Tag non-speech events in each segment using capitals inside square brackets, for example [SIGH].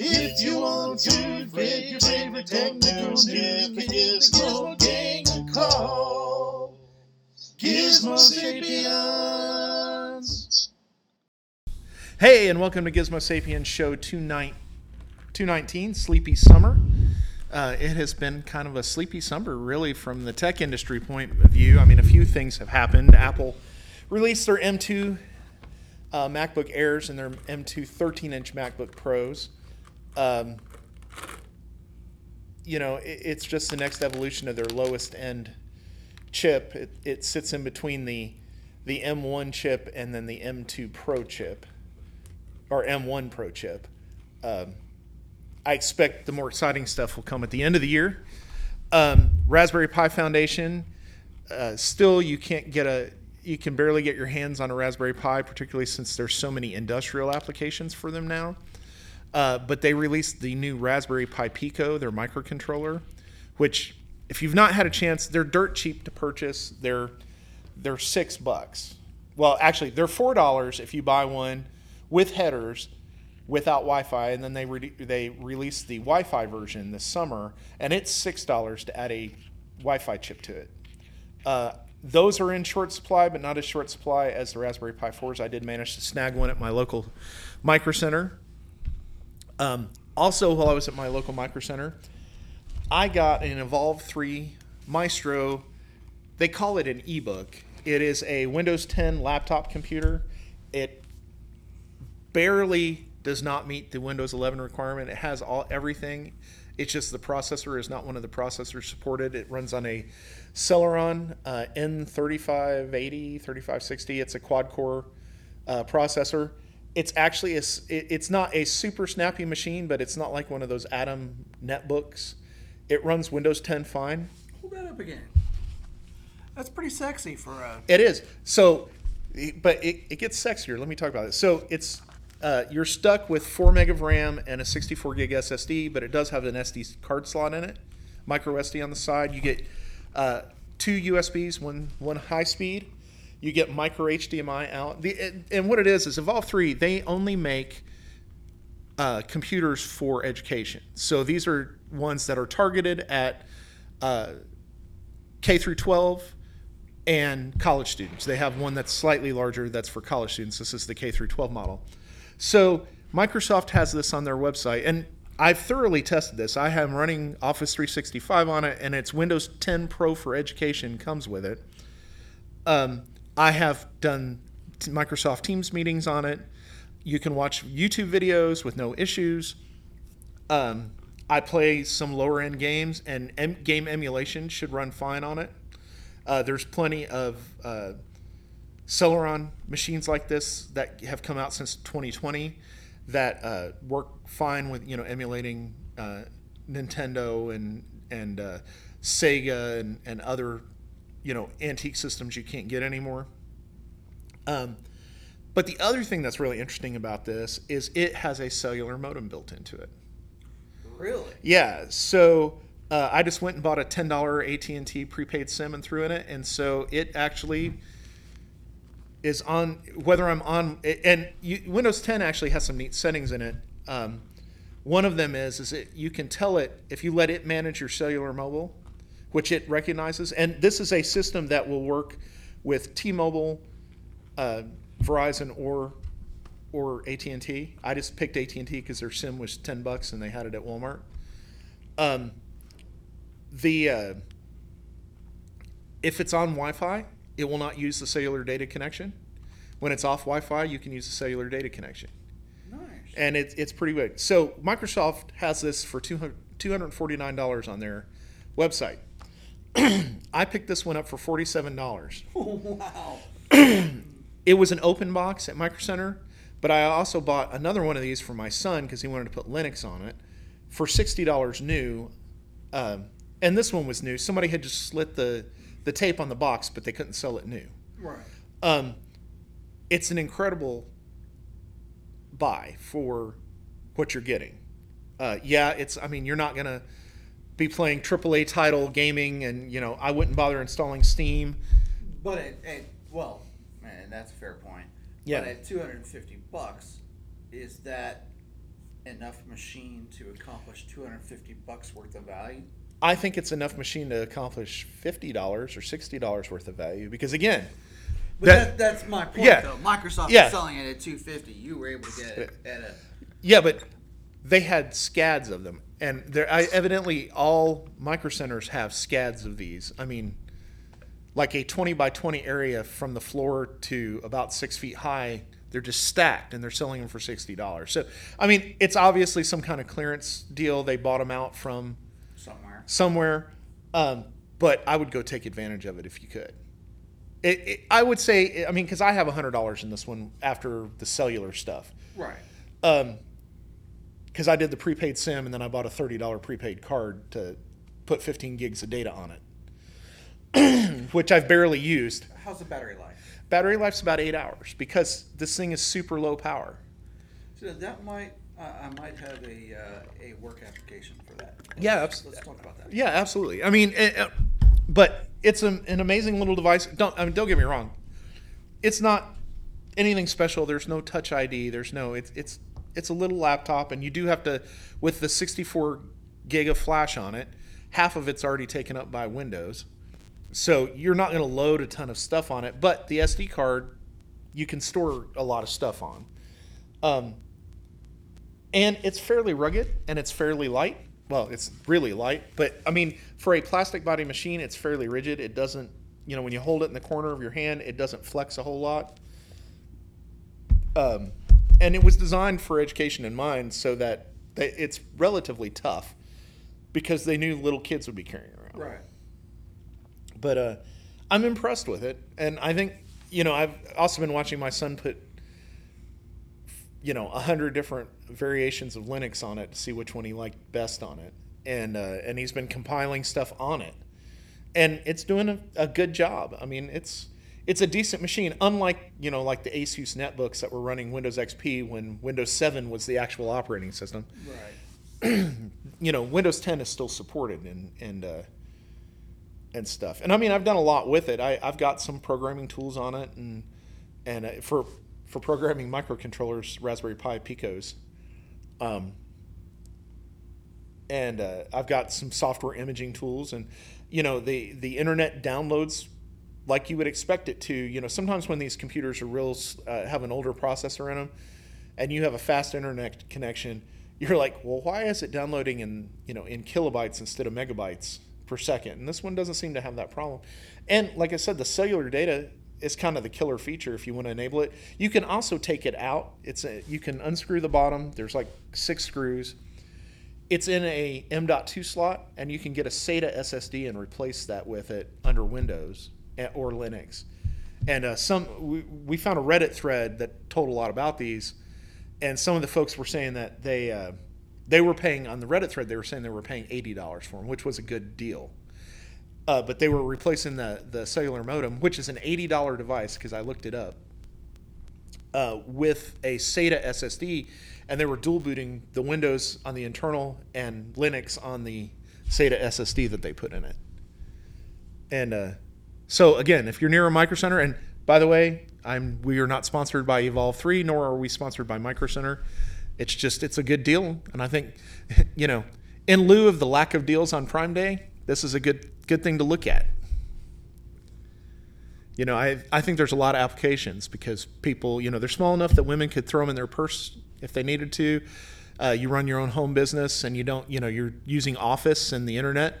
If you want to get your favorite technical news, give Gizmo Gang a call. Gizmo Sapiens. Hey, and welcome to Gizmo Sapiens Show 29 219, Sleepy Summer. Uh, it has been kind of a sleepy summer, really, from the tech industry point of view. I mean, a few things have happened. Apple released their M2 uh, MacBook Airs and their M2 13 inch MacBook Pros. Um, you know, it, it's just the next evolution of their lowest end chip. It, it sits in between the the M1 chip and then the M2 Pro chip, or M1 Pro chip. Um, I expect the more exciting stuff will come at the end of the year. Um, Raspberry Pi Foundation. Uh, still, you can't get a you can barely get your hands on a Raspberry Pi, particularly since there's so many industrial applications for them now. Uh, but they released the new Raspberry Pi Pico, their microcontroller, which, if you've not had a chance, they're dirt cheap to purchase. They're they're six bucks. Well, actually, they're four dollars if you buy one with headers, without Wi-Fi, and then they re- they released the Wi-Fi version this summer, and it's six dollars to add a Wi-Fi chip to it. Uh, those are in short supply, but not as short supply as the Raspberry Pi 4s. I did manage to snag one at my local Micro Center. Um, also, while I was at my local Micro Center, I got an Evolve 3 Maestro. They call it an ebook. It is a Windows 10 laptop computer. It barely does not meet the Windows 11 requirement. It has all everything. It's just the processor is not one of the processors supported. It runs on a Celeron uh, N3580, 3560. It's a quad core uh, processor. It's actually a, s- it- it's not a super snappy machine, but it's not like one of those Atom netbooks. It runs Windows 10 fine. Hold that up again. That's pretty sexy for a. It is. So, but it, it gets sexier. Let me talk about it. So it's uh, you're stuck with four meg of RAM and a 64 gig SSD, but it does have an SD card slot in it, micro SD on the side. You get uh, two USBs, one one high speed. You get micro HDMI out. The and- what it is is Evolve three. They only make uh, computers for education. So these are ones that are targeted at uh, K through 12 and college students. They have one that's slightly larger that's for college students. This is the K through 12 model. So Microsoft has this on their website, and I've thoroughly tested this. I am running Office 365 on it, and it's Windows 10 Pro for Education comes with it. Um, I have done Microsoft Teams meetings on it. You can watch YouTube videos with no issues. Um, I play some lower end games, and em- game emulation should run fine on it. Uh, there's plenty of uh, Celeron machines like this that have come out since 2020 that uh, work fine with you know emulating uh, Nintendo and and uh, Sega and, and other you know antique systems you can't get anymore. Um, but the other thing that's really interesting about this is it has a cellular modem built into it. Really? Yeah. So uh, I just went and bought a ten dollar AT and T prepaid SIM and threw in it, and so it actually is on whether I'm on and you, Windows 10 actually has some neat settings in it. Um, one of them is is it you can tell it if you let it manage your cellular mobile, which it recognizes, and this is a system that will work with T-Mobile, uh, Verizon, or or AT&T. I just picked AT&T because their SIM was 10 bucks and they had it at Walmart. Um, the uh, if it's on Wi-Fi, it will not use the cellular data connection. When it's off Wi-Fi, you can use the cellular data connection, Nice. and it's it's pretty good. So Microsoft has this for 200 $249 on their website. I picked this one up for $47. [LAUGHS] wow. It was an open box at Micro Center, but I also bought another one of these for my son because he wanted to put Linux on it for sixty dollars new. Um, and this one was new. Somebody had just slit the the tape on the box, but they couldn't sell it new. Right. Um, it's an incredible buy for what you're getting. Uh, yeah, it's. I mean, you're not gonna be playing AAA title gaming, and you know, I wouldn't bother installing Steam. But at, at well, man, that's a fair point. Yeah. But at 250 bucks, is that enough machine to accomplish 250 bucks worth of value? I think it's enough machine to accomplish fifty dollars or sixty dollars worth of value because again, But That- that, that's my point, yeah. though. Microsoft Yeah. is selling it at 250. You were able to get it at a. yeah, but they had scads of them, and there I, evidently all micro centers have scads of these. I mean, like a twenty by twenty area from the floor to about six feet high. They're just stacked, and they're selling them for sixty dollars. So, I mean, it's obviously some kind of clearance deal. They bought them out from somewhere. somewhere, um, but I would go take advantage of it if you could. It, it, I would say, I mean, because I have hundred dollars in this one after the cellular stuff, Right. Because I did the prepaid SIM and then I bought a thirty dollar prepaid card to put fifteen gigs of data on it, [CLEARS THROAT] which I've barely used. How's the battery life? Battery life's about eight hours because this thing is super low power. So that might, I I might have a uh, a work application for that. Yeah, Let's, abs- let's talk about that. Yeah, absolutely. I mean, it, uh, but it's an, an amazing little device. Don't I mean, don't get me wrong. It's not anything special. There's no Touch ID. There's no. It's it's it's a little laptop, and you do have to with the 64 gig of flash on it. Half of it's already taken up by Windows, so you're not going to load a ton of stuff on it. But the SD card, you can store a lot of stuff on. Um, and it's fairly rugged and it's fairly light. Well, it's really light, but I mean, for a plastic body machine, it's fairly rigid. It doesn't, you know, when you hold it in the corner of your hand, it doesn't flex a whole lot. Um, and it was designed for education in mind, so that they, it's relatively tough because they knew little kids would be carrying around Right. but uh, I'm impressed with it, and I think you know I've also been watching my son put you know a hundred different variations of Linux on it to see which one he liked best on it, and uh, and he's been compiling stuff on it, and it's doing a, a good job. I mean, it's it's a decent machine, unlike you know like the Asus netbooks that were running Windows XP when Windows 7 was the actual operating system Right. [CLEARS THROAT] you know, Windows 10 is still supported and and uh, and stuff. And I mean, I've done a lot with it. I, I've got some programming tools on it, and and uh, for for programming microcontrollers, Raspberry Pi Picos. Um, and uh, I've got some software imaging tools, and you know, the the internet downloads like you would expect it to. You know, sometimes when these computers are real uh, have an older processor in them, and you have a fast internet connection, you're like, well, why is it downloading in you know in kilobytes instead of megabytes per second? And this one doesn't seem to have that problem. And like I said, the cellular data is kind of the killer feature if you want to enable it. You can also take it out. It's a, you can unscrew the bottom. There's like six screws. It's in a M.2 slot, and you can get a SATA SSD and replace that with it under Windows or Linux. And uh, some we, we found a Reddit thread that told a lot about these, and some of the folks were saying that they uh, they were paying on the Reddit thread. They were saying they were paying eighty dollars for them, which was a good deal. Uh, but they were replacing the the cellular modem, which is an eighty dollar device because I looked it up, uh, with a SATA SSD, and they were dual booting the Windows on the internal and Linux on the SATA SSD that they put in it. And uh, so again, if you're near a Micro Center, and by the way, I'm we are not sponsored by Evolve Three, nor are we sponsored by Micro Center. It's just it's a good deal, and I think, [LAUGHS] you know, in lieu of the lack of deals on Prime Day, this is a good good thing to look at. You know, I I think there's a lot of applications because people, you know, they're small enough that women could throw them in their purse if they needed to. Uh, you run your own home business, and you don't, you know, you're using Office and the internet.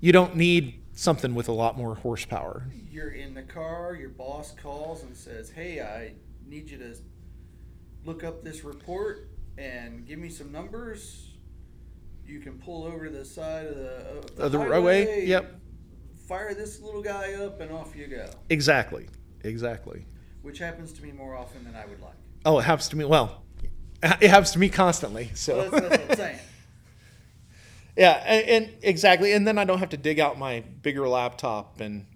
You don't need something with a lot more horsepower. You're in the car. Your boss calls and says, "Hey, I need you to look up this report and give me some numbers." You can pull over to the side of the, of the, Of the highway, roadway, yep. Fire this little guy up, and off you go. Exactly, exactly. Which happens to me more often than I would like. Oh, it happens to me. Well, it happens to me constantly. So Well, that's, that's what I'm saying. [LAUGHS] yeah, and, and exactly, and then I don't have to dig out my bigger laptop and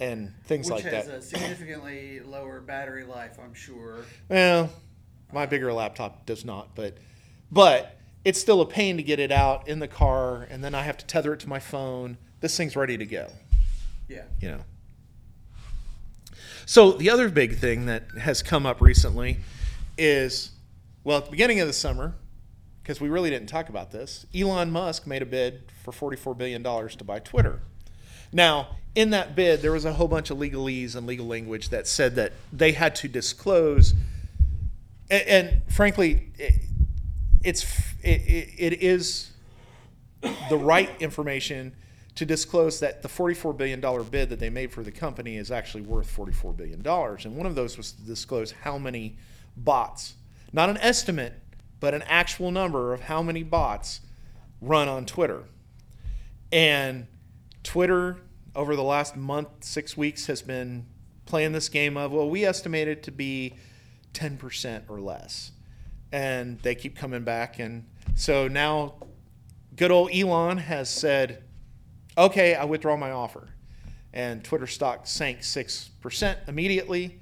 and things Which like that. Which has a significantly lower battery life, I'm sure. Well, my bigger laptop does not, but but it's still a pain to get it out in the car, and then I have to tether it to my phone. This thing's ready to go. Yeah. you know. So the other big thing that has come up recently is, well, at the beginning of the summer, because we really didn't talk about this. Elon Musk made a bid for $44 billion to buy Twitter. Now, in that bid, there was a whole bunch of legalese and legal language that said that they had to disclose, and, and frankly, it, it's it, it, it is the right information to disclose that the $44 billion bid that they made for the company is actually worth $44 billion. And one of those was to disclose how many bots, not an estimate, but an actual number of how many bots run on Twitter. And Twitter, over the last month, six weeks, has been playing this game of, well, we estimate it to be 10% or less. And they keep coming back. And so now, good old Elon has said, okay, I withdraw my offer. And Twitter stock sank 6% immediately.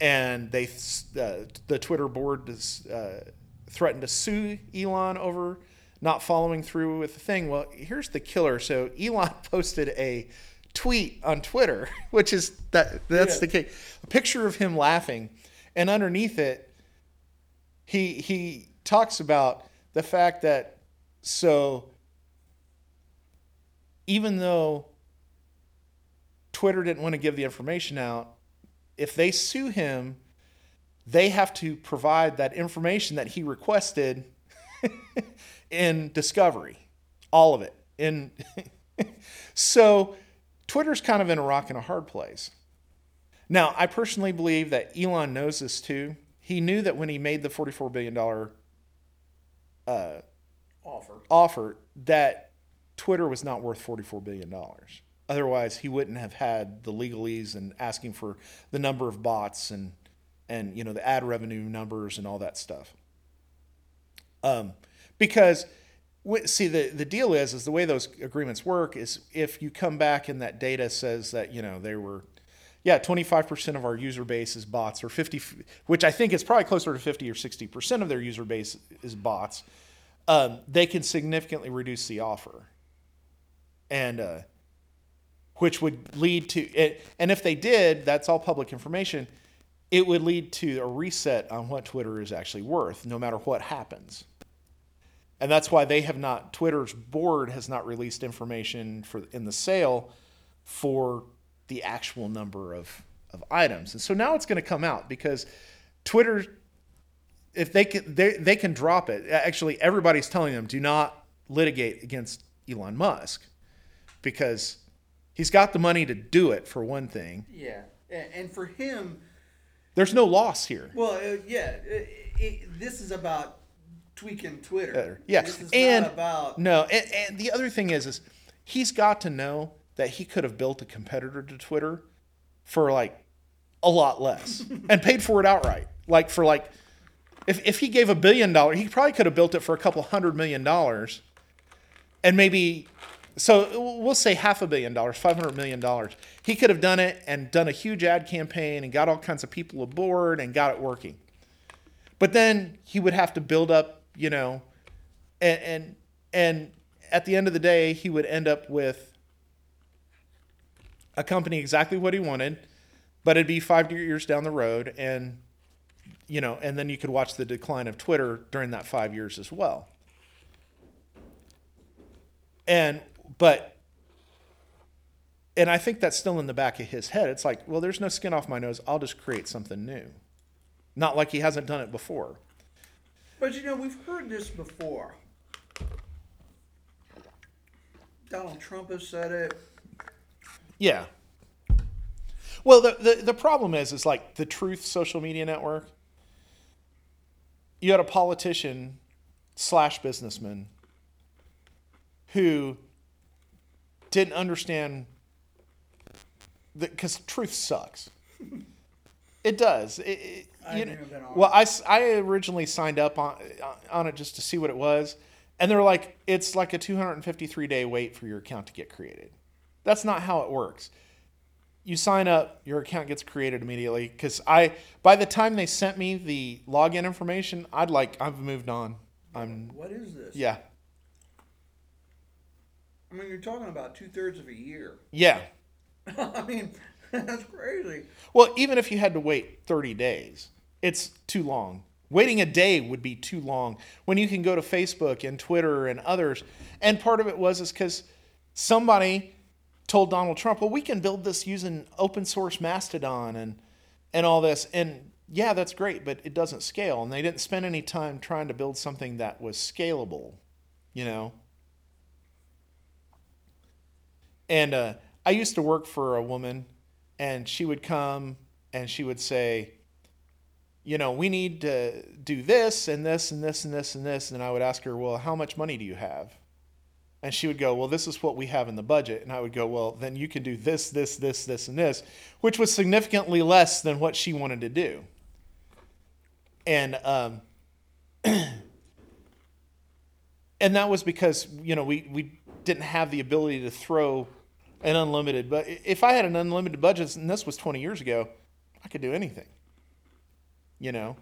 And they, uh, the Twitter board is, uh, threatened to sue Elon over not following through with the thing. Well, here's the killer. So Elon [LAUGHS] posted a tweet on Twitter, [LAUGHS] which is that that's Yeah. the case. A picture of him laughing, and underneath it, he he talks about the fact that so even though Twitter didn't want to give the information out, if they sue him, they have to provide that information that he requested [LAUGHS] in discovery, all of it. In [LAUGHS] so Twitter's kind of in a rock and a hard place. Now, I personally believe that Elon knows this too. He knew that when he made the $44 billion uh, Offer. offer that Twitter was not worth $44 billion. Otherwise, he wouldn't have had the legalese and asking for the number of bots and, and you know, the ad revenue numbers and all that stuff. Um, because, see, the, the deal is, is the way those agreements work is if you come back and that data says that, you know, they were, yeah, 25% of our user base is bots, or 50, f- which I think is probably closer to 50 or 60% of their user base is bots um, they can significantly reduce the offer, and uh, which would lead to it. And if they did, that's all public information. It would lead to a reset on what Twitter is actually worth, no matter what happens. And that's why they have not. Twitter's board has not released information for in the sale for the actual number of of items. And so now it's going to come out because Twitter if they can they, they can drop it actually everybody's telling them do not litigate against elon musk because he's got the money to do it for one thing Yeah. And, and for him, there's no loss here well, uh, yeah, it, it, this is about tweaking Twitter. Twitter. yeah This is and not about. no and, and the other thing is is he's got to know that he could have built a competitor to twitter for like a lot less [LAUGHS] and paid for it outright like for like if, if he gave a billion dollars he probably could have built it for a couple hundred million dollars and maybe so we'll say half a billion dollars, five hundred million dollars. He could have done it and done a huge ad campaign and got all kinds of people aboard and got it working. But then he would have to build up, you know, and and, and at the end of the day, he would end up with a company exactly what he wanted, but it'd be five years down the road, and you know, and then you could watch the decline of Twitter during that five years as well. And but and I think that's still in the back of his head. It's like, well, there's no skin off my nose. I'll just create something new. Not like he hasn't done it before. But you know, we've heard this before. Donald Trump has said it. Yeah. Well, the, the, the problem is, is like the Truth social media network. You had a politician slash businessman who didn't understand that because truth sucks. It does. It, it, you know- well, I, I originally signed up on uh, on it just to see what it was, and they're like, it's like a 253 day wait for your account to get created. That's not how it works. You sign up, your account gets created immediately. Because I, by the time they sent me the login information, I'd like I've moved on. I'm What is this? yeah I mean, you're talking about two thirds of a year. yeah. [LAUGHS] I mean, [LAUGHS] that's crazy. Well, even if you had to wait 30 days, it's too long. Waiting a day would be too long when you can go to Facebook and Twitter and others. And part of it was is because somebody told Donald Trump, "Well, we can build this using open source Mastodon and and all this." And yeah, that's great, but it doesn't scale. And they didn't spend any time trying to build something that was scalable, you know. And uh, I used to work for a woman, and she would come and she would say, you know, we need to do this and this and this and this and this. And I would ask her, well, how much money do you have? And she would go, well, this is what we have in the budget. And I would go, well, then you can do this, this, this, this, and this, which was significantly less than what she wanted to do. And, um, [CLEARS THROAT] and that was because, you know, we, we didn't have the ability to throw an unlimited, but if I had an unlimited budget, and this was 20 years ago, I could do anything you know?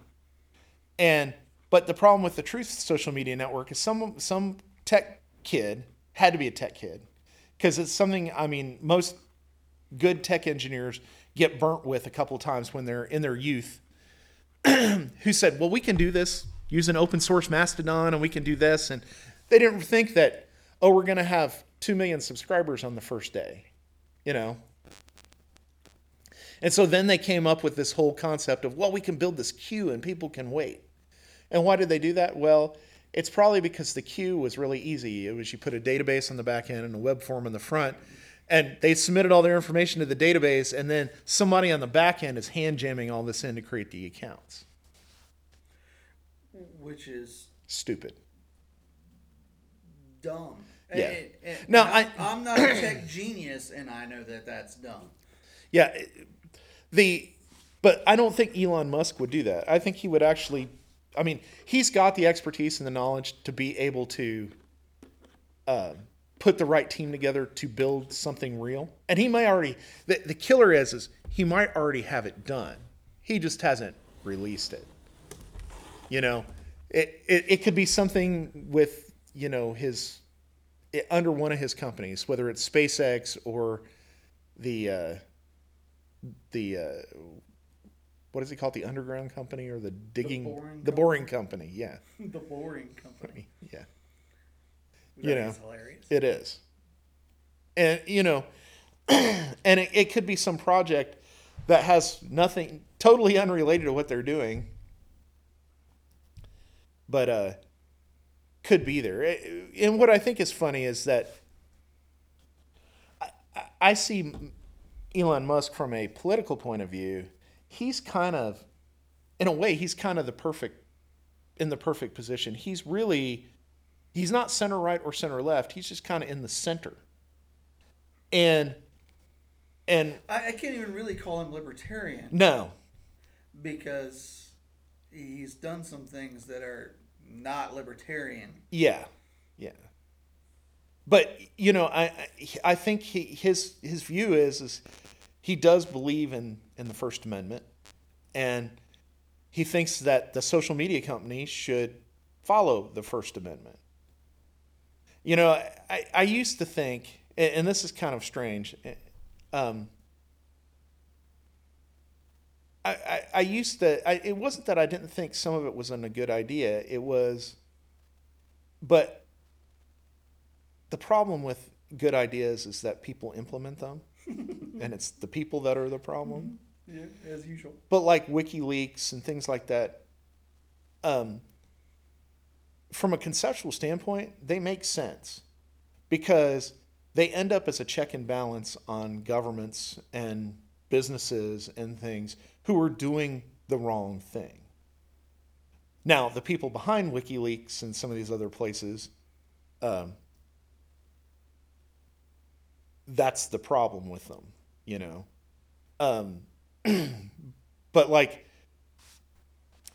And but the problem with the truth social media network is some some tech kid had to be a tech kid because it's something i mean most good tech engineers get burnt with a couple times when they're in their youth [CLEARS THROAT] who said well we can do this using open source mastodon and we can do this and they didn't think that oh we're going to have 2 million subscribers on the first day you know and so then they came up with this whole concept of, well, we can build this queue and people can wait. And why did they do that? Well, it's probably because the queue was really easy. It was you put a database on the back end and a web form on the front, and they submitted all their information to the database, and then somebody on the back end is hand jamming all this in to create the accounts. Which is Stupid. dumb. Yeah. No, I- I'm not a [CLEARS THROAT] tech genius, and I know that that's dumb. Yeah, the but I don't think Elon Musk would do that. I think he would actually. I mean, he's got the expertise and the knowledge to be able to uh, put the right team together to build something real. And he might already. The, the killer is is he might already have it done. He just hasn't released it. You know, it it, it could be something with you know his under one of his companies, whether it's SpaceX or the. Uh, the uh, what is it called? The underground company or the digging? boring the boring company. Yeah, [LAUGHS] the boring company. [LAUGHS] yeah, That You know. is hilarious. it is. And you know, [CLEARS THROAT] and it, it could be some project that has nothing, totally unrelated to what they're doing, but uh, could be there. And what I think is funny is that I, I- see Elon Musk from a political point of view. He's kind of, in a way, he's kind of the perfect, in the perfect position. He's really, he's not center right or center left. He's just kind of in the center. And, and I, I can't even really call him libertarian no, because he's done some things that are not libertarian. Yeah, yeah. But you know, I I- think he, his his view is is he does believe in in the First Amendment, and he thinks that the social media companies should follow the First Amendment. You know, I I used to think, and this is kind of strange. Um, I, I, I used to. I, it wasn't that I didn't think some of it wasn't a good idea. It was, but the problem with good ideas is that people implement them, [LAUGHS] and it's the people that are the problem. Yeah, as usual. But like WikiLeaks and things like that, um, from a conceptual standpoint, they make sense because they end up as a check and balance on governments and businesses and things who are doing the wrong thing. Now, the people behind WikiLeaks and some of these other places, um, that's the problem with them, you know. Um, [CLEARS THROAT] but like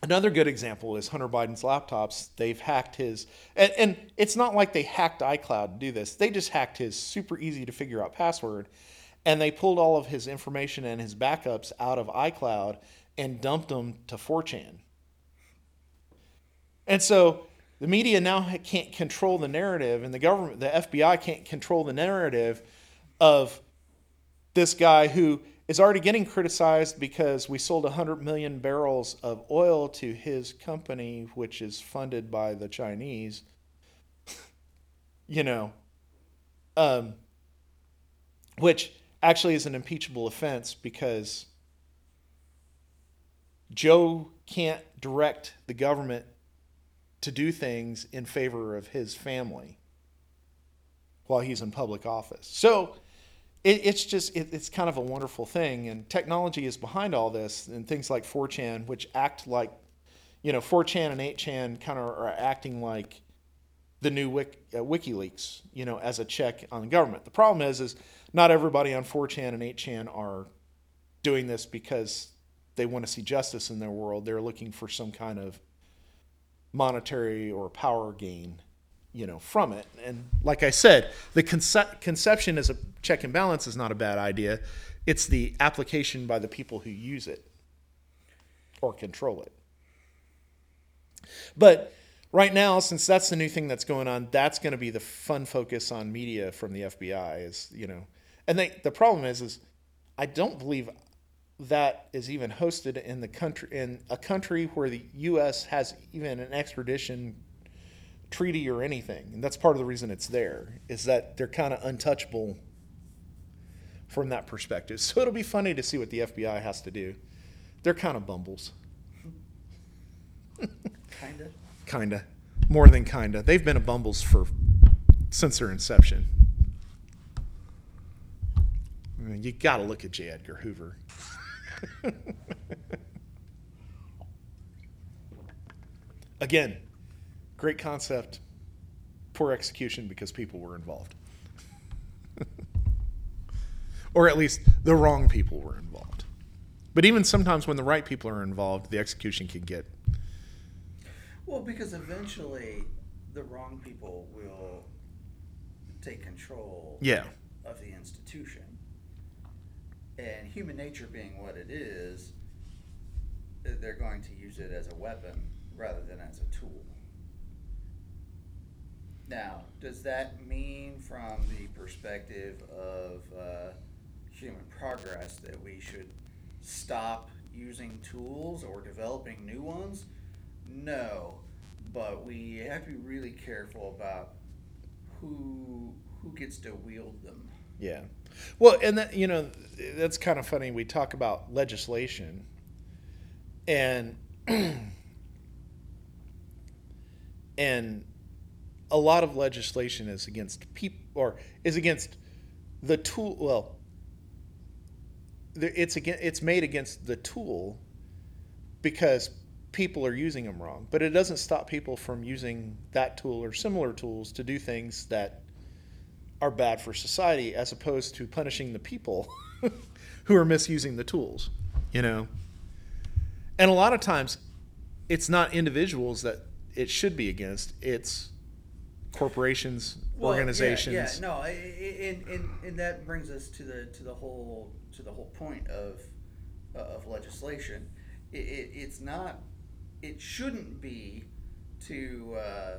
another good example is Hunter Biden's laptops. They've hacked his, and, and it's not like they hacked iCloud to do this. They just hacked his super easy to figure out password, and they pulled all of his information and his backups out of iCloud and dumped them to 4chan. And so the media now can't control the narrative, and the government, the FBI can't control the narrative of this guy who is already getting criticized because we sold 100 million barrels of oil to his company, which is funded by the Chinese. [LAUGHS] you know, um, which actually is an impeachable offense because Joe can't direct the government to do things in favor of his family while he's in public office. So it, it's just it, it's kind of a wonderful thing, and technology is behind all this, and things like 4chan, which act like, you know, 4chan and 8chan kind of are acting like the new Wik, uh, WikiLeaks, you know, as a check on the government. The problem is, is not everybody on 4chan and 8chan are doing this because they want to see justice in their world. They're looking for some kind of monetary or power gain, you know, from it. And like I said, the conce- conception as a check and balance is not a bad idea. It's the application by the people who use it or control it. But right now, since that's the new thing that's going on, that's going to be the fun focus on media from the FBI. Is you know, and they, the problem is, is I don't believe that is even hosted in the country in a country where the U.S. has even an extradition treaty or anything, and that's part of the reason it's there. Is that they're kind of untouchable from that perspective. So it'll be funny to see what the FBI has to do. They're kind of bumbles. Kinda. Kinda. More than kinda. They've been a bumbles for since their inception. I mean, you got to look at J. Edgar Hoover. [LAUGHS] Again, great concept, poor execution because people were involved. [LAUGHS] or at least the wrong people were involved. But even sometimes when the right people are involved, the execution can get Well, because eventually the wrong people will take control yeah. of the institution. And human nature being what it is, they're going to use it as a weapon rather than as a tool. Now, does that mean, from the perspective of uh, human progress, that we should stop using tools or developing new ones? No, but we have to be really careful about who who gets to wield them. Yeah. Well, and that you know that's kind of funny. We talk about legislation, and [CLEARS THROAT] and a lot of legislation is against people or is against the tool. Well, it's again it's made against the tool because people are using them wrong. But it doesn't stop people from using that tool or similar tools to do things that are bad for society as opposed to punishing the people [LAUGHS] who are misusing the tools, you know? And a lot of times it's not individuals that it should be against, it's corporations, Well, organizations. Yeah, no, I- I- and, and, and that brings us to the to the whole to the whole point of uh, of legislation. It, it, it's not. It shouldn't be to uh,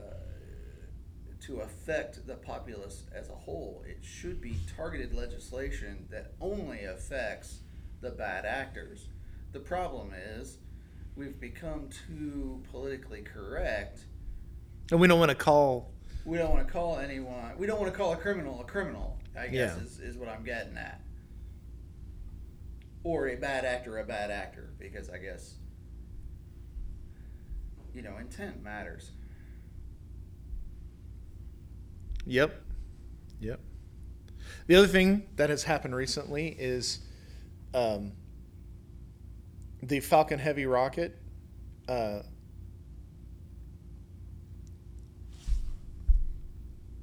to affect the populace as a whole. It should be targeted legislation that only affects the bad actors. The problem is we've become too politically correct And we don't want to call, we don't want to call anyone. We don't want to call a criminal a criminal. I guess Yeah. is, is what I'm getting at. Or a bad actor a bad actor because I guess you know intent matters. yep, yep. The other thing that has happened recently is um, the Falcon Heavy rocket. Uh,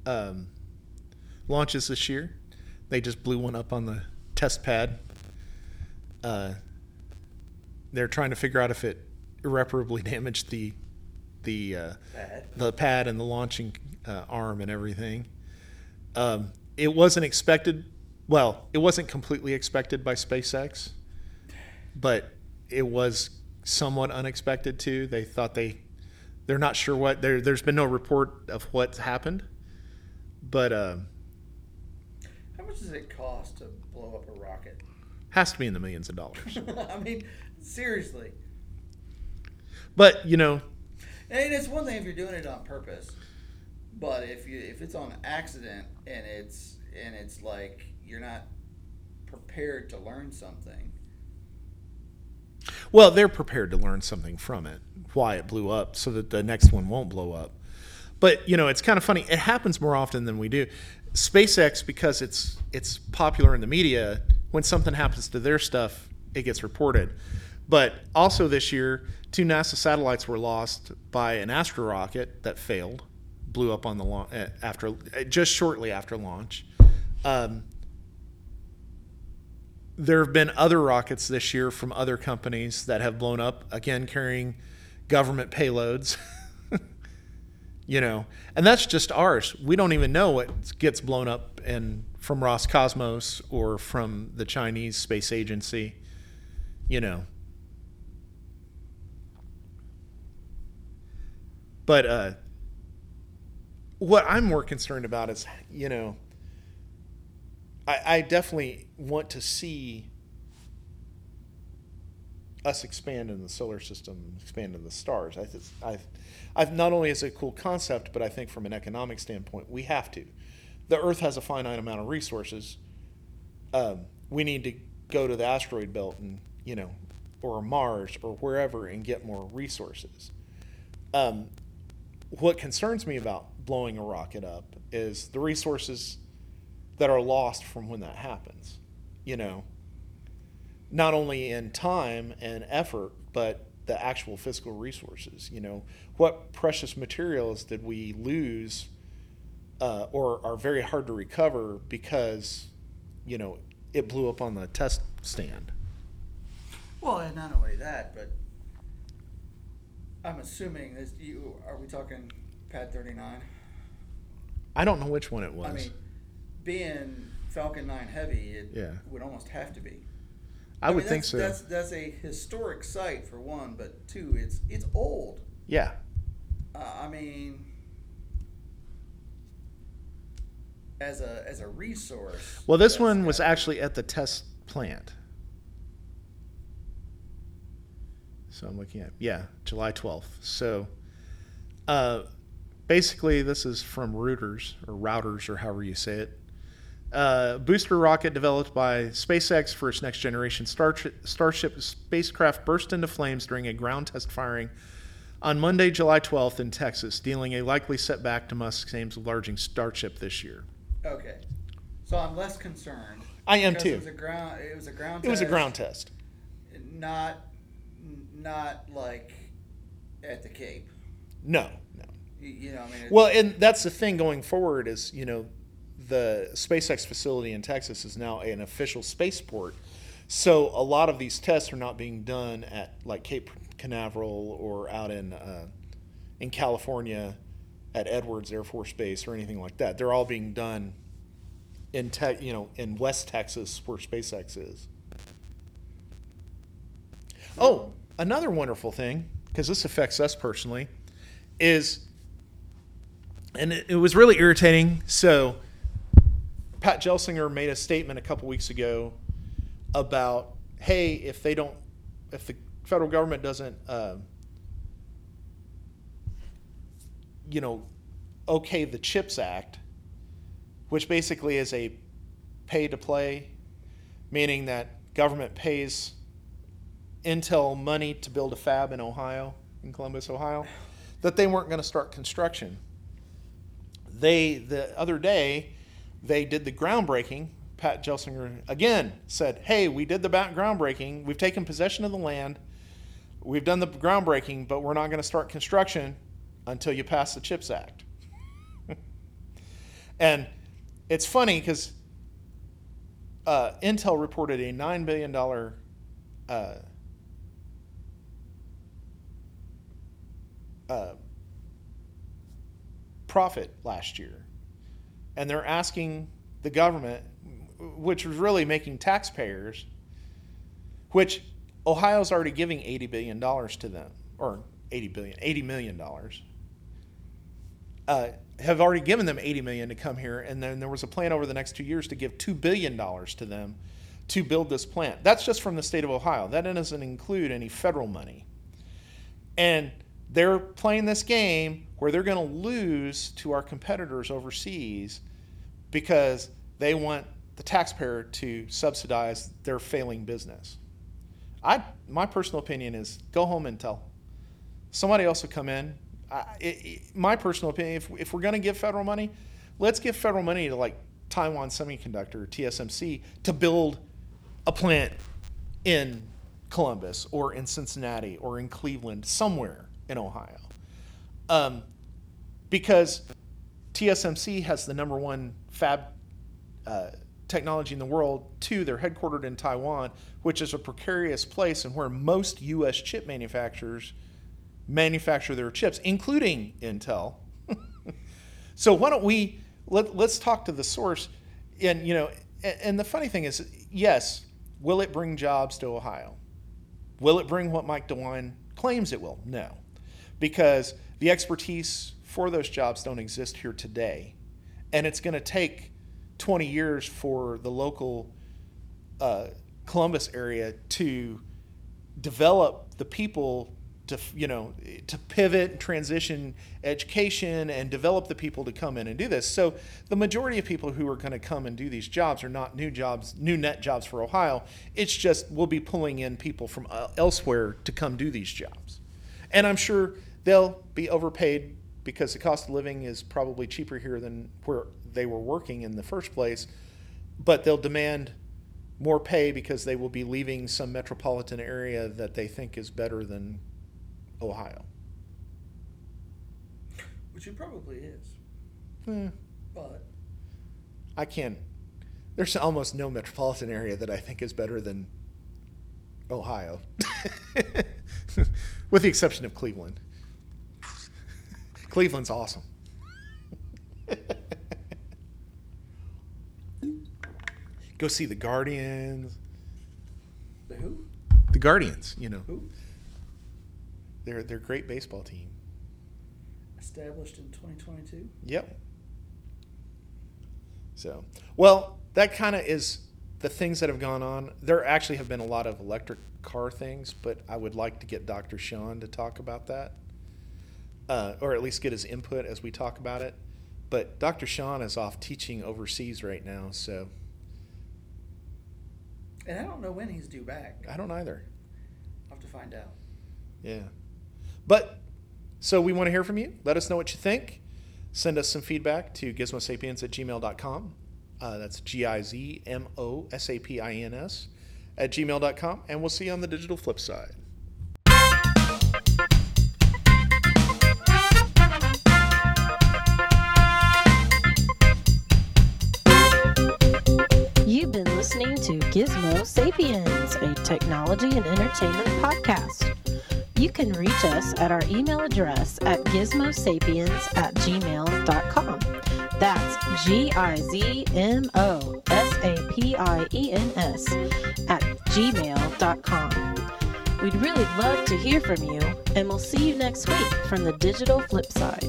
um, launches this year. They just blew one up on the test pad. Uh, they're trying to figure out if it irreparably damaged the the uh, Bad. the pad and the launching uh, arm and everything. Um, it wasn't expected. Well, it wasn't completely expected by SpaceX, but it was somewhat unexpected too. They thought they they're not sure what there. There's been no report of what happened, but um, How much does it cost to blow up a rocket? Has to be in the millions of dollars. [LAUGHS] I mean, seriously. But you know, And it's one thing if you're doing it on purpose, but if you if it's on accident and it's and it's like you're not prepared to learn something. well, they're prepared to learn something from it, why it blew up, so that the next one won't blow up. But you know, it's kind of funny. It happens more often than we do. SpaceX, because it's it's popular in the media, when something happens to their stuff, it gets reported. But also this year, two NASA satellites were lost by an Astra rocket that failed, blew up on the launch after just shortly after launch. Um, there have been other rockets this year from other companies that have blown up, again carrying government payloads. [LAUGHS] you know, and that's just ours. We don't even know what gets blown up in from Roscosmos or from the Chinese space agency. You know. But uh, what I'm more concerned about is, you know, I, I definitely want to see us expand in the solar system, expand in the stars. I, th- I, I've not only is it a cool concept, but I think from an economic standpoint, we have to. The Earth has a finite amount of resources. Um, we need to go to the asteroid belt and you know, or Mars or wherever and get more resources. Um, what concerns me about blowing a rocket up is the resources that are lost from when that happens. You know, not only in time and effort, but the actual physical resources. You know, what precious materials did we lose uh, or are very hard to recover because, you know, it blew up on the test stand? Well, and not only that, but I'm assuming this. You are we talking Pad 39? I don't know which one it was. I mean, being Falcon 9 heavy, it Yeah. would almost have to be. I, would mean, think so. That's that's a historic site for one, but two, it's it's old. yeah. Uh, I mean, as a as a resource. Well, this one was actually at the test plant. So I'm looking at, yeah, July 12th. So uh, basically, this is from Reuters or Routers or however you say it. Uh, booster rocket developed by SpaceX for its next generation Starship, Starship spacecraft burst into flames during a ground test firing on Monday, July 12th in Texas, dealing a likely setback to Musk's aims of larging Starship this year. Okay, so I'm less concerned. I am too. It was a ground. It was a ground. Test. It was a ground test. Not, not like at the Cape. No, no. You, you know, I mean. Well, and that's the thing going forward is, you know, the SpaceX facility in Texas is now an official spaceport. So a lot of these tests are not being done at like Cape Canaveral or out in uh, in California at Edwards Air Force Base or anything like that. They're all being done in te- you know in West Texas where SpaceX is. Oh, another wonderful thing because this affects us personally is and it, it was really irritating. So, Pat Gelsinger made a statement a couple weeks ago about, hey, if they don't, if the federal government doesn't, uh, you know, okay the CHIPS Act, which basically is a pay to play, meaning that government pays Intel money to build a fab in Ohio, in Columbus, Ohio, that they weren't going to start construction. They the other day they did the groundbreaking. Pat gelsinger again said hey we did the groundbreaking. We've taken possession of the land. We've done the groundbreaking but we're not going to start construction until you pass the chips act. [LAUGHS] And it's funny because uh, intel reported a $9 billion uh, uh, profit last year. And they're asking the government, which was really making taxpayers, which Ohio's already giving $80 billion to them, or 80 billion, 80 million dollars. Uh, have already given them 80 million to come here, and then there was a plan over the next two years to give two billion dollars to them to build this plant. That's just from the state of Ohio. That doesn't include any federal money. And they're playing this game where they're going to lose to our competitors overseas because they want the taxpayer to subsidize their failing business. I, my personal opinion is go home Intel. Somebody else will come in. I, it, it, my personal opinion, if, if we're going to give federal money, let's give federal money to like Taiwan Semiconductor, TSMC, to build a plant in Columbus or in Cincinnati or in Cleveland, somewhere in Ohio. Um, because TSMC has the number one fab uh, technology in the world. Two, they're headquartered in Taiwan, which is a precarious place and where most U.S. chip manufacturers manufacture their chips, including Intel. [LAUGHS] so why don't we let, let's talk to the source? And you know, and, and the funny thing is, yes, will it bring jobs to Ohio? Will it bring what Mike DeWine claims it will? No, because the expertise for those jobs don't exist here today, and it's going to take 20 years for the local uh, Columbus area to develop the people to you know to pivot and transition education and develop the people to come in and do this. So the majority of people who are going to come and do these jobs are not new jobs new net jobs for ohio. It's just we'll be pulling in people from uh, elsewhere to come do these jobs. And i'm sure they'll be overpaid because the cost of living is probably cheaper here than where they were working in the first place but they'll demand more pay because they will be leaving some metropolitan area that they think is better than Ohio. Which it probably is. Hmm. But I can't. There's almost no metropolitan area that I think is better than Ohio, [LAUGHS] with the exception of Cleveland. Cleveland's awesome. [LAUGHS] Go see the Guardians. the who? The Guardians, you know. Who? They're they're a great baseball team. Established in 2022. Yep. So, well, that kind of is the things that have gone on. There actually have been a lot of electric car things, but I would like to get Dr. Sean to talk about that, uh, or at least get his input as we talk about it. But Dr. Sean is off teaching overseas right now, so And I don't know when he's due back. I don't either. I'll have to find out. Yeah. But so we want to hear from you. Let us know what you think. Send us some feedback to gizmosapiens at gmail.com. Uh, that's G I Z M O S A P I N S at gmail.com. And we'll see you on the digital flip side. Sapiens, a technology and entertainment podcast. You can reach us at our email address at gizmosapiens at gmail.com. That's G I Z M O S A P I E N S at gmail.com. We'd really love to hear from you, and we'll see you next week from the digital flip side.